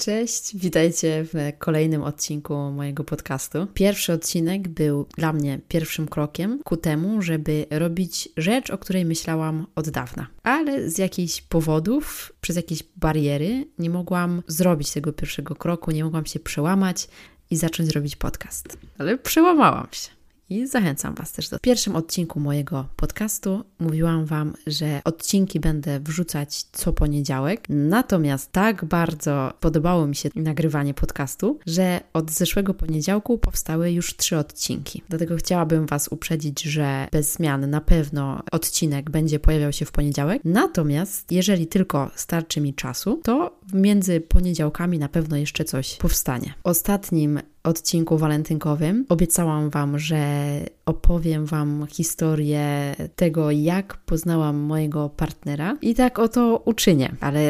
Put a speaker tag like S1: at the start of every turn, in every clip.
S1: Cześć, witajcie w kolejnym odcinku mojego podcastu. Pierwszy odcinek był dla mnie pierwszym krokiem ku temu, żeby robić rzecz, o której myślałam od dawna. Ale z jakichś powodów, przez jakieś bariery, nie mogłam zrobić tego pierwszego kroku, nie mogłam się przełamać i zacząć robić podcast. Ale przełamałam się i zachęcam Was też do. W pierwszym odcinku mojego podcastu mówiłam Wam, że odcinki będę wrzucać co poniedziałek, natomiast tak bardzo podobało mi się nagrywanie podcastu, że od zeszłego poniedziałku powstały już trzy odcinki. Dlatego chciałabym Was uprzedzić, że bez zmian na pewno odcinek będzie pojawiał się w poniedziałek, natomiast jeżeli tylko starczy mi czasu, to między poniedziałkami na pewno jeszcze coś powstanie. Ostatnim odcinku walentynkowym obiecałam Wam, że opowiem Wam historię tego, jak poznałam mojego partnera i tak oto uczynię, ale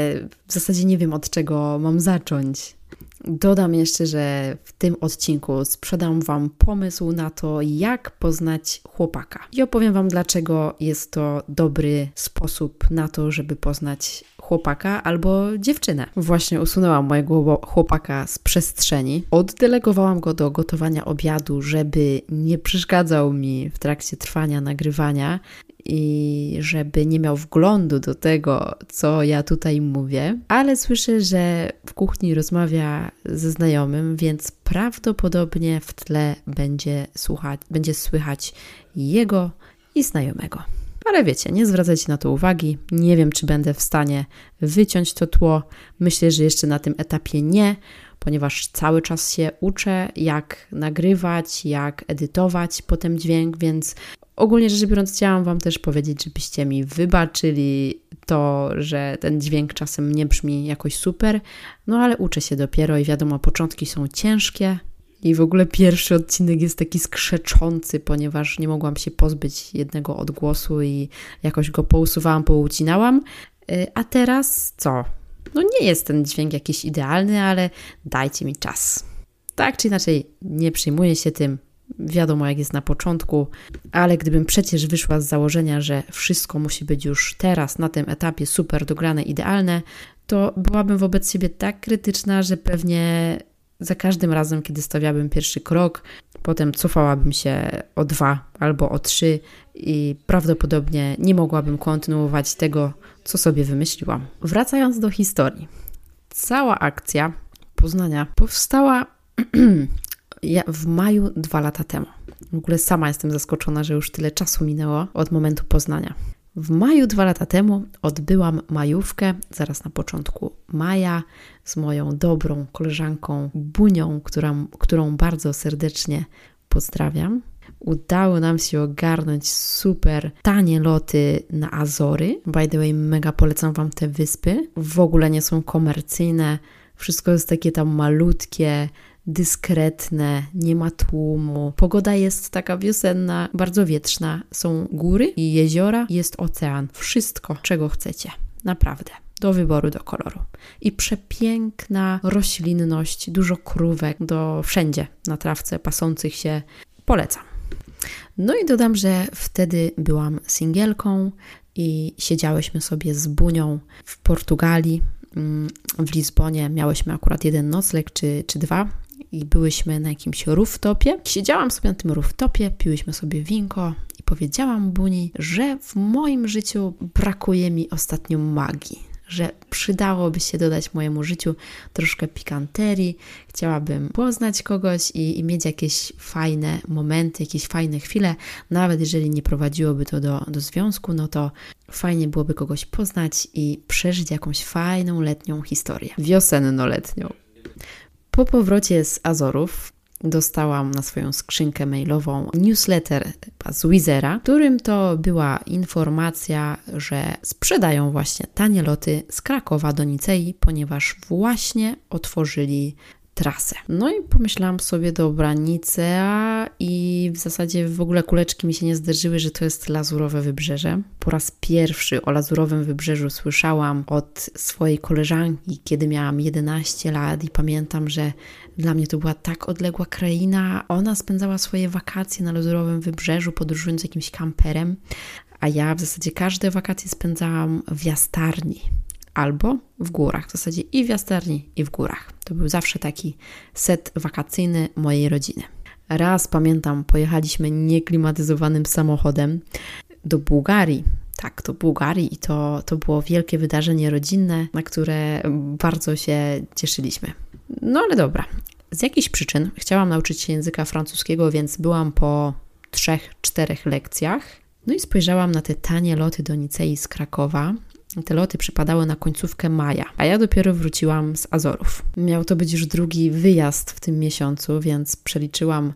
S1: w zasadzie nie wiem od czego mam zacząć. Dodam jeszcze, że w tym odcinku sprzedam Wam pomysł na to, jak poznać chłopaka. I opowiem Wam, dlaczego jest to dobry sposób na to, żeby poznać chłopaka albo dziewczynę. Właśnie usunęłam mojego chłopaka z przestrzeni. Oddelegowałam go do gotowania obiadu, żeby nie przeszkadzał mi w trakcie trwania nagrywania i żeby nie miał wglądu do tego, co ja tutaj mówię, ale słyszę, że w kuchni rozmawia ze znajomym, więc prawdopodobnie w tle będzie, słuchać, będzie słychać jego i znajomego. Ale wiecie, nie zwracajcie na to uwagi. Nie wiem, czy będę w stanie wyciąć to tło. Myślę, że jeszcze na tym etapie nie, ponieważ cały czas się uczę, jak nagrywać, jak edytować potem dźwięk, więc ogólnie rzecz biorąc, chciałam Wam też powiedzieć, żebyście mi wybaczyli to, że ten dźwięk czasem nie brzmi jakoś super, no ale uczę się dopiero i wiadomo, początki są ciężkie, i w ogóle pierwszy odcinek jest taki skrzeczący, ponieważ nie mogłam się pozbyć jednego odgłosu i jakoś go pousuwałam, poucinałam. Y, a teraz co? No nie jest ten dźwięk jakiś idealny, ale dajcie mi czas. Tak czy inaczej, nie przejmuję się tym. Wiadomo, jak jest na początku, ale gdybym przecież wyszła z założenia, że wszystko musi być już teraz, na tym etapie super dograne, idealne, to byłabym wobec siebie tak krytyczna, że pewnie za każdym razem, kiedy stawiałabym pierwszy krok, potem cofałabym się o dwa albo o trzy i prawdopodobnie nie mogłabym kontynuować tego, co sobie wymyśliłam. Wracając do historii. Cała akcja Poznania powstała w maju dwa lata temu. W ogóle sama jestem zaskoczona, że już tyle czasu minęło od momentu poznania. W maju dwa lata temu odbyłam majówkę, zaraz na początku maja, z moją dobrą koleżanką Bunią, którą, którą bardzo serdecznie pozdrawiam. Udało nam się ogarnąć super tanie loty na Azory. By the way, mega polecam Wam te wyspy. W ogóle nie są komercyjne, wszystko jest takie tam malutkie, dyskretne, nie ma tłumu. Pogoda jest taka wiosenna, bardzo wietrzna. Są góry i jeziora, jest ocean. Wszystko, czego chcecie. Naprawdę. Do wyboru, do koloru. I przepiękna roślinność, dużo krówek, do wszędzie na trawce pasących się. Polecam. No i dodam, że wtedy byłam singielką i siedziałyśmy sobie z Bunią w Portugalii, mm, w Lizbonie. Miałyśmy akurat jeden nocleg czy, czy dwa i byłyśmy na jakimś rooftopie. Siedziałam sobie na tym rooftopie, piłyśmy sobie winko i powiedziałam Buni, że w moim życiu brakuje mi ostatnio magii że przydałoby się dodać mojemu życiu troszkę pikanterii. Chciałabym poznać kogoś i, i, mieć jakieś fajne momenty, jakieś fajne chwile. Nawet jeżeli nie prowadziłoby to do, do związku, no to fajnie byłoby kogoś poznać i przeżyć jakąś fajną letnią historię. Wiosenno-letnią. Po powrocie z Azorów dostałam na swoją skrzynkę mailową newsletter z Wizera, którym to była informacja, że sprzedają właśnie tanie loty z Krakowa do Nicei, ponieważ właśnie otworzyli trasę. No i pomyślałam sobie, dobra, Nicea i w zasadzie w ogóle kuleczki mi się nie zdarzyły, że to jest lazurowe wybrzeże. Po raz pierwszy o lazurowym wybrzeżu słyszałam od swojej koleżanki, kiedy miałam 11 lat i pamiętam, że dla mnie to była tak odległa kraina. Ona spędzała swoje wakacje na lazurowym wybrzeżu, podróżując jakimś kamperem, a ja w zasadzie każde wakacje spędzałam w jastarni albo w górach. W zasadzie i w Jasterni, i w górach. To był zawsze taki set wakacyjny mojej rodziny. Raz pamiętam, pojechaliśmy nieklimatyzowanym samochodem do Bułgarii. Tak, do Bułgarii i to, to było wielkie wydarzenie rodzinne, na które bardzo się cieszyliśmy. No ale dobra, z jakichś przyczyn chciałam nauczyć się języka francuskiego, więc byłam po trzech, czterech lekcjach. No i spojrzałam na te tanie loty do Nicei z Krakowa. Te loty przypadały na końcówkę maja, a ja dopiero wróciłam z Azorów. Miał to być już drugi wyjazd w tym miesiącu, więc przeliczyłam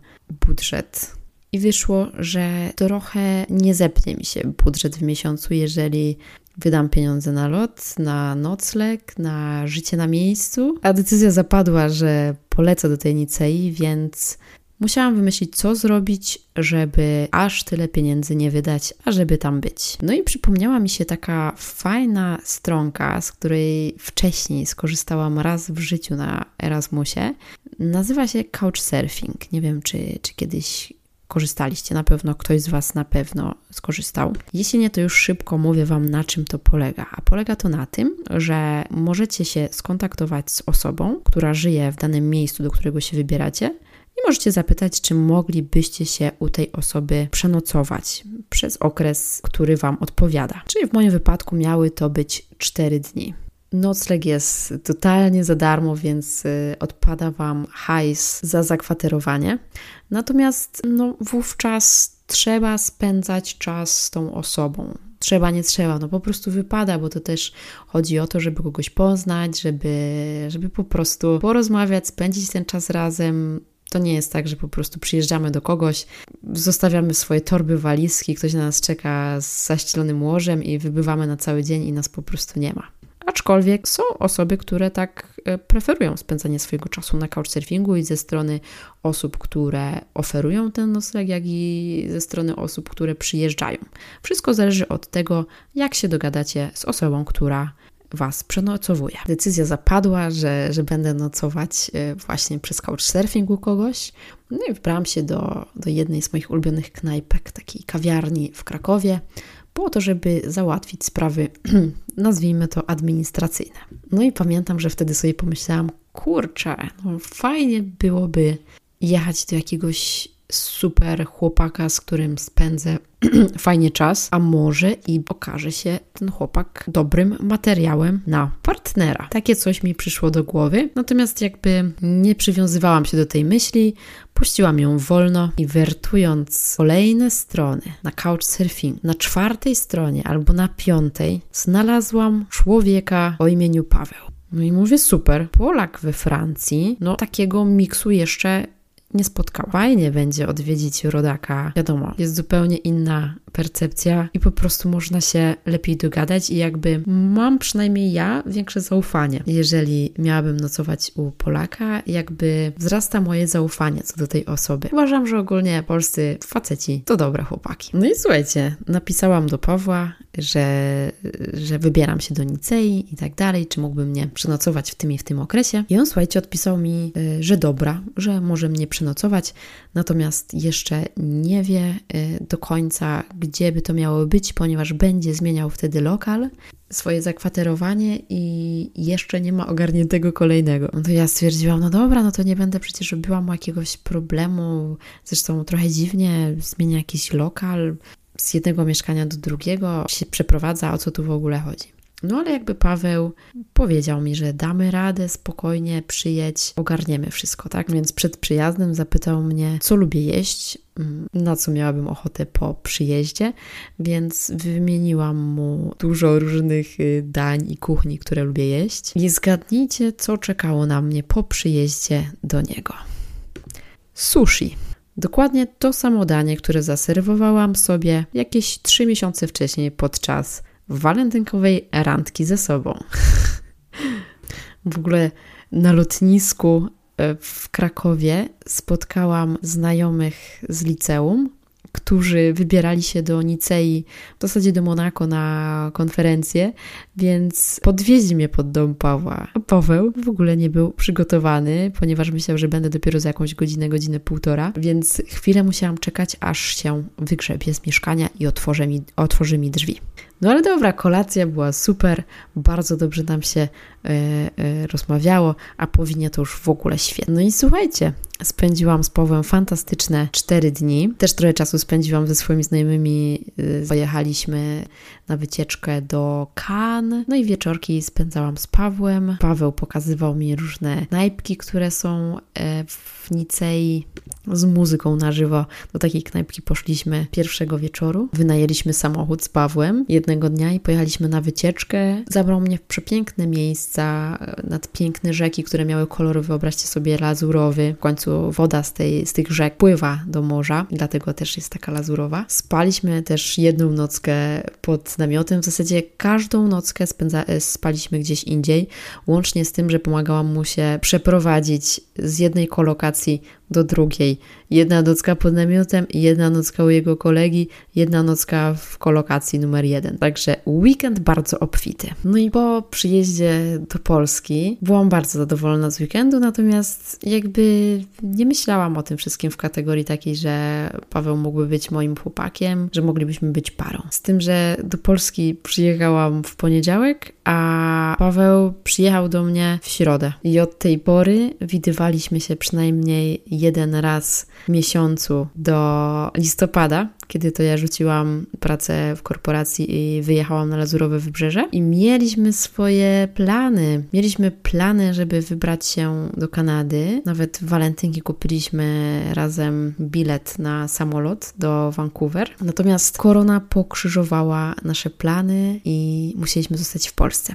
S1: budżet i wyszło, że trochę nie zepnie mi się budżet w miesiącu, jeżeli wydam pieniądze na lot, na nocleg, na życie na miejscu. A decyzja zapadła, że polecę do tej Nicei, więc musiałam wymyślić, co zrobić, żeby aż tyle pieniędzy nie wydać, a żeby tam być. No i przypomniała mi się taka fajna stronka, z której wcześniej skorzystałam raz w życiu na Erasmusie. Nazywa się Couchsurfing. Nie wiem, czy, czy kiedyś korzystaliście, na pewno ktoś z Was na pewno skorzystał. Jeśli nie, to już szybko mówię Wam, na czym to polega. A polega to na tym, że możecie się skontaktować z osobą, która żyje w danym miejscu, do którego się wybieracie. I możecie zapytać, czy moglibyście się u tej osoby przenocować przez okres, który Wam odpowiada. Czyli w moim wypadku miały to być 4 dni. Nocleg jest totalnie za darmo, więc y, odpada Wam hajs za zakwaterowanie. Natomiast no, wówczas trzeba spędzać czas z tą osobą. Trzeba, nie trzeba, no po prostu wypada, bo to też chodzi o to, żeby kogoś poznać, żeby, żeby po prostu porozmawiać, spędzić ten czas razem. To nie jest tak, że po prostu przyjeżdżamy do kogoś, zostawiamy swoje torby, walizki, ktoś na nas czeka z zaścielonym łożem i wybywamy na cały dzień i nas po prostu nie ma. Aczkolwiek są osoby, które tak e, preferują spędzanie swojego czasu na couchsurfingu i ze strony osób, które oferują ten nocleg, jak i ze strony osób, które przyjeżdżają. Wszystko zależy od tego, jak się dogadacie z osobą, która Was przenocowuje. Decyzja zapadła, że, że będę nocować e, właśnie przez couchsurfing u kogoś. No i wybrałam się do, do jednej z moich ulubionych knajpek, takiej kawiarni w Krakowie po to, żeby załatwić sprawy, nazwijmy to administracyjne. No i pamiętam, że wtedy sobie pomyślałam, kurczę, no fajnie byłoby jechać do jakiegoś super chłopaka, z którym spędzę fajnie czas, a może i okaże się ten chłopak dobrym materiałem na partnera. Takie coś mi przyszło do głowy, natomiast jakby nie przywiązywałam się do tej myśli, puściłam ją wolno i wertując kolejne strony na Couchsurfing, na czwartej stronie albo na piątej znalazłam człowieka o imieniu Paweł. No i mówię, super, Polak we Francji, no takiego miksu jeszcze nie spotkała. Fajnie będzie odwiedzić rodaka. Wiadomo, jest zupełnie inna percepcja i po prostu można się lepiej dogadać i jakby mam przynajmniej ja większe zaufanie. Jeżeli miałabym nocować u Polaka, jakby wzrasta moje zaufanie co do tej osoby. Uważam, że ogólnie polscy faceci to dobre chłopaki. No i słuchajcie, napisałam do Pawła, że, że wybieram się do Nicei i tak dalej, czy mógłby mnie przenocować w tym i w tym okresie. I on, słuchajcie, odpisał mi, y, że dobra, że może mnie przenocować, natomiast jeszcze nie wie y, do końca, gdzie by to miało być, ponieważ będzie zmieniał wtedy lokal, swoje zakwaterowanie i jeszcze nie ma ogarniętego kolejnego. No to ja stwierdziłam, no dobra, no to nie będę przecież robiła mu jakiegoś problemu. Zresztą trochę dziwnie zmienia jakiś lokal z jednego mieszkania do drugiego, się przeprowadza, o co tu w ogóle chodzi. No ale jakby Paweł powiedział mi, że damy radę, spokojnie przyjedź, ogarniemy wszystko, tak? Więc przed przyjazdem zapytał mnie, co lubię jeść, mm, na co miałabym ochotę po przyjeździe, więc wymieniłam mu dużo różnych y, dań i kuchni, które lubię jeść. I zgadnijcie, co czekało na mnie po przyjeździe do niego. Sushi. Dokładnie to samo danie, które zaserwowałam sobie jakieś 3 miesiące wcześniej podczas walentynkowej randki ze sobą. w ogóle na lotnisku e, w Krakowie spotkałam znajomych z liceum, którzy wybierali się do Nicei, w zasadzie do Monako na konferencję, więc podwieźli mnie pod dom Pawła. Paweł w ogóle nie był przygotowany, ponieważ myślał, że będę dopiero za jakąś godzinę, godzinę, półtora, więc chwilę musiałam czekać, aż się wygrzebie z mieszkania i otworzy mi, otworzy mi drzwi. No ale dobra, kolacja była super, bardzo dobrze nam się e, e, rozmawiało, a po winie to już w ogóle świetnie. No i słuchajcie, spędziłam z Pawłem fantastyczne cztery dni. Też trochę czasu spędziłam ze swoimi znajomymi. E, pojechaliśmy na wycieczkę do Cannes. No i wieczorki spędzałam z Pawłem. Paweł pokazywał mi różne knajpki, które są w Nicei z muzyką na żywo. Do takiej knajpki poszliśmy pierwszego wieczoru. Wynajęliśmy samochód z Pawłem jednego dnia i pojechaliśmy na wycieczkę. Zabrał mnie w przepiękne miejsca, nad piękne rzeki, które miały kolor, wyobraźcie sobie, lazurowy. W końcu woda z, tej, z tych rzek pływa do morza, dlatego też jest taka lazurowa. Spaliśmy też jedną nockę pod namiotem. W zasadzie każdą nockę spędza, e, spaliśmy gdzieś indziej, łącznie z tym, że pomagałam mu się przeprowadzić z jednej kolokacji do drugiej. Jedna nocka pod namiotem, jedna nocka u jego kolegi, jedna nocka w kolokacji numer jeden. Także weekend bardzo obfity. No i po przyjeździe do Polski byłam bardzo zadowolona z weekendu, natomiast jakby nie myślałam o tym wszystkim w kategorii takiej, że Paweł mógłby być moim chłopakiem, że moglibyśmy być parą. Z tym, że do Polski przyjechałam w poniedziałek, a Paweł przyjechał do mnie w środę. I od tej pory widywaliśmy się przynajmniej jeden raz w miesiącu do listopada, kiedy to ja rzuciłam pracę w korporacji i wyjechałam na Lazurowe Wybrzeże. I mieliśmy swoje plany. Mieliśmy plany, żeby wybrać się do Kanady. Nawet w walentynki kupiliśmy razem bilet na samolot do Vancouver. Natomiast korona pokrzyżowała nasze plany i musieliśmy zostać w Polsce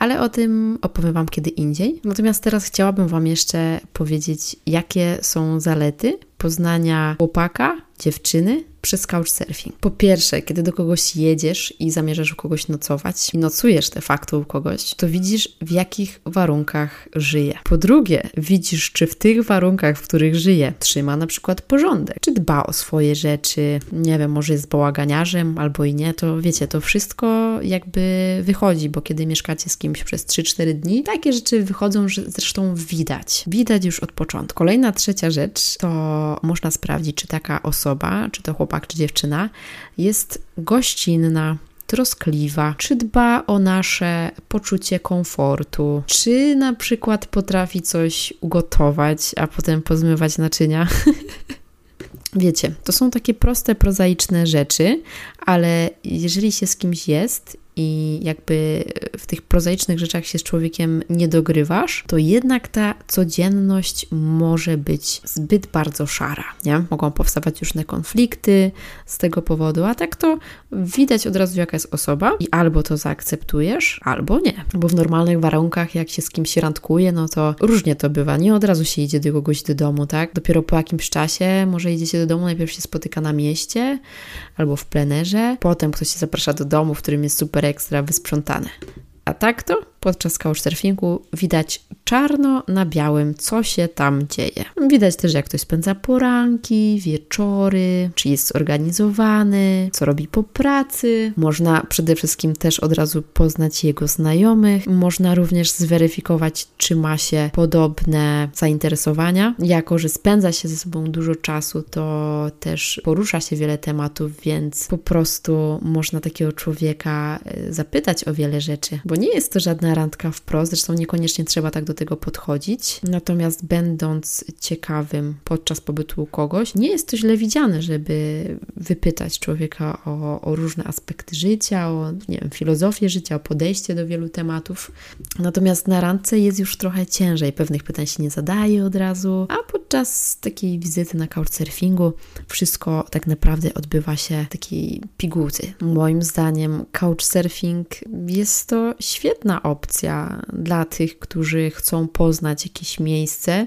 S1: ale o tym opowiem Wam kiedy indziej. Natomiast teraz chciałabym Wam jeszcze powiedzieć, jakie są zalety poznania chłopaka, dziewczyny przez couchsurfing. Po pierwsze, kiedy do kogoś jedziesz i zamierzasz u kogoś nocować i nocujesz de facto u kogoś, to widzisz w jakich warunkach żyje. Po drugie, widzisz, czy w tych warunkach, w których żyje, trzyma na przykład porządek, czy dba o swoje rzeczy, nie wiem, może jest bałaganiarzem albo i nie, to wiecie, to wszystko jakby wychodzi, bo kiedy mieszkacie z kimś przez 3-4 dni, takie rzeczy wychodzą, że zresztą widać. Widać już od początku. Kolejna trzecia rzecz to można sprawdzić, czy taka osoba, czy to chłopak, chłopak czy dziewczyna jest gościnna, troskliwa, czy dba o nasze poczucie komfortu, czy na przykład potrafi coś ugotować, a potem pozmywać naczynia. Wiecie, to są takie proste, prozaiczne rzeczy, ale jeżeli się z kimś jest i jakby w tych prozaicznych rzeczach się z człowiekiem nie dogrywasz, to jednak ta codzienność może być zbyt bardzo szara, nie? Mogą powstawać różne konflikty z tego powodu, a tak to widać od razu jaka jest osoba i albo to zaakceptujesz, albo nie. Bo w normalnych warunkach, jak się z kimś randkuje, no to różnie to bywa. Nie od razu się idzie do kogoś do domu, tak? Dopiero po jakimś czasie może idzie się do domu, najpierw się spotyka na mieście albo w plenerze, potem ktoś się zaprasza do domu, w którym jest super ekstra wysprzątane. A tak to podczas couchsurfingu widać czarno na białym, co się tam dzieje. Widać też, jak ktoś spędza poranki, wieczory, czy jest zorganizowany, co robi po pracy. Można przede wszystkim też od razu poznać jego znajomych. Można również zweryfikować, czy ma się podobne zainteresowania. Jako, że spędza się ze sobą dużo czasu, to też porusza się wiele tematów, więc po prostu można takiego człowieka e, zapytać o wiele rzeczy, bo nie jest to żadna randka wprost, zresztą niekoniecznie trzeba tak do tego podchodzić. Natomiast będąc ciekawym podczas pobytu u kogoś, nie jest to źle widziane, żeby wypytać człowieka o, o różne aspekty życia, o nie wiem, filozofię życia, o podejście do wielu tematów. Natomiast na randce jest już trochę ciężej, pewnych pytań się nie zadaje od razu, a podczas takiej wizyty na couchsurfingu wszystko tak naprawdę odbywa się w takiej pigułce. Moim zdaniem couchsurfing jest to świetna opcja dla tych, którzy chcą poznać jakieś miejsce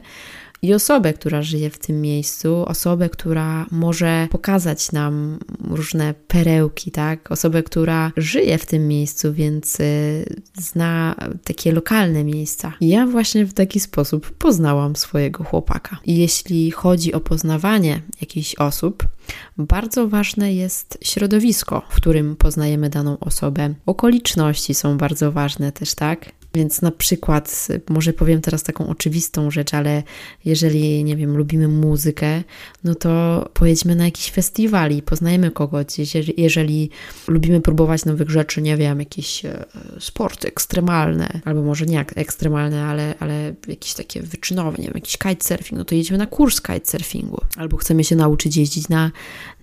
S1: i osobę, która żyje w tym miejscu, osobę, która może pokazać nam różne perełki, tak? Osobę, która żyje w tym miejscu, więc y, zna takie lokalne miejsca. I ja właśnie w taki sposób poznałam swojego chłopaka. I jeśli chodzi o poznawanie jakichś osób, bardzo ważne jest środowisko, w którym poznajemy daną osobę. Okoliczności są bardzo ważne też, tak? Więc na przykład, może powiem teraz taką oczywistą rzecz, ale jeżeli, nie wiem, lubimy muzykę, no to pojedźmy na jakiś festiwal i poznajemy kogoś. Jeżeli, lubimy próbować nowych rzeczy, nie wiem, jakieś e, sporty ekstremalne, albo może nie ekstremalne, ale, ale jakieś takie wyczynowe, nie wiem, jakiś kitesurfing, no to jedźmy na kurs kitesurfingu. Albo chcemy się nauczyć jeździć na,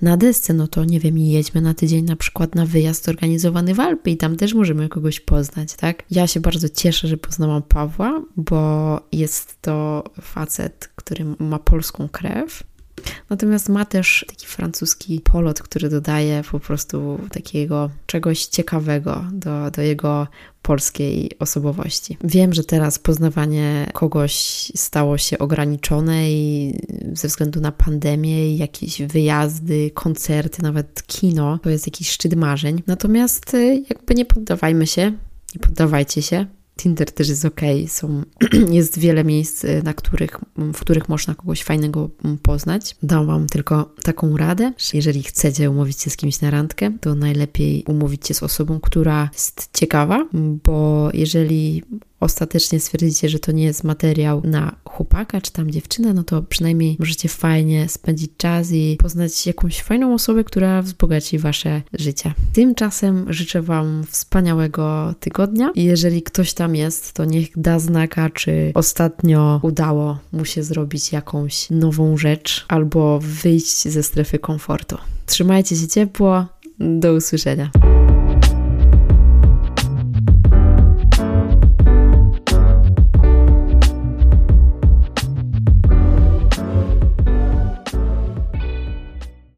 S1: na desce, no to nie wiem, jedźmy na tydzień na przykład na wyjazd organizowany w Alpy i tam też możemy kogoś poznać, tak? Ja się bardzo cieszę, że poznałam Pawła, bo jest to facet, który ma polską krew. Natomiast ma też taki francuski polot, który dodaje po prostu takiego czegoś ciekawego do, do jego polskiej osobowości. Wiem, że teraz poznawanie kogoś stało się ograniczone i ze względu na pandemię jakieś wyjazdy, koncerty, nawet kino, to jest jakiś szczyt marzeń. Natomiast y, jakby nie poddawajmy się, nie poddawajcie się. Tinder też jest ok. Są, jest wiele miejsc, y, na których, w których można kogoś fajnego mm, poznać. Dam Wam tylko taką radę, że jeżeli chcecie umówić się z kimś na randkę, to najlepiej umówić się z osobą, która jest ciekawa, bo jeżeli ostatecznie stwierdzicie, że to nie jest materiał na chłopaka czy tam dziewczynę, no to przynajmniej możecie fajnie spędzić czas i poznać jakąś fajną osobę, która wzbogaci wasze życie. Tymczasem życzę Wam wspaniałego tygodnia i jeżeli ktoś tam jest, to niech da znaka, czy ostatnio udało mu się zrobić jakąś nową rzecz albo wyjść ze strefy komfortu. Trzymajcie się ciepło, do usłyszenia.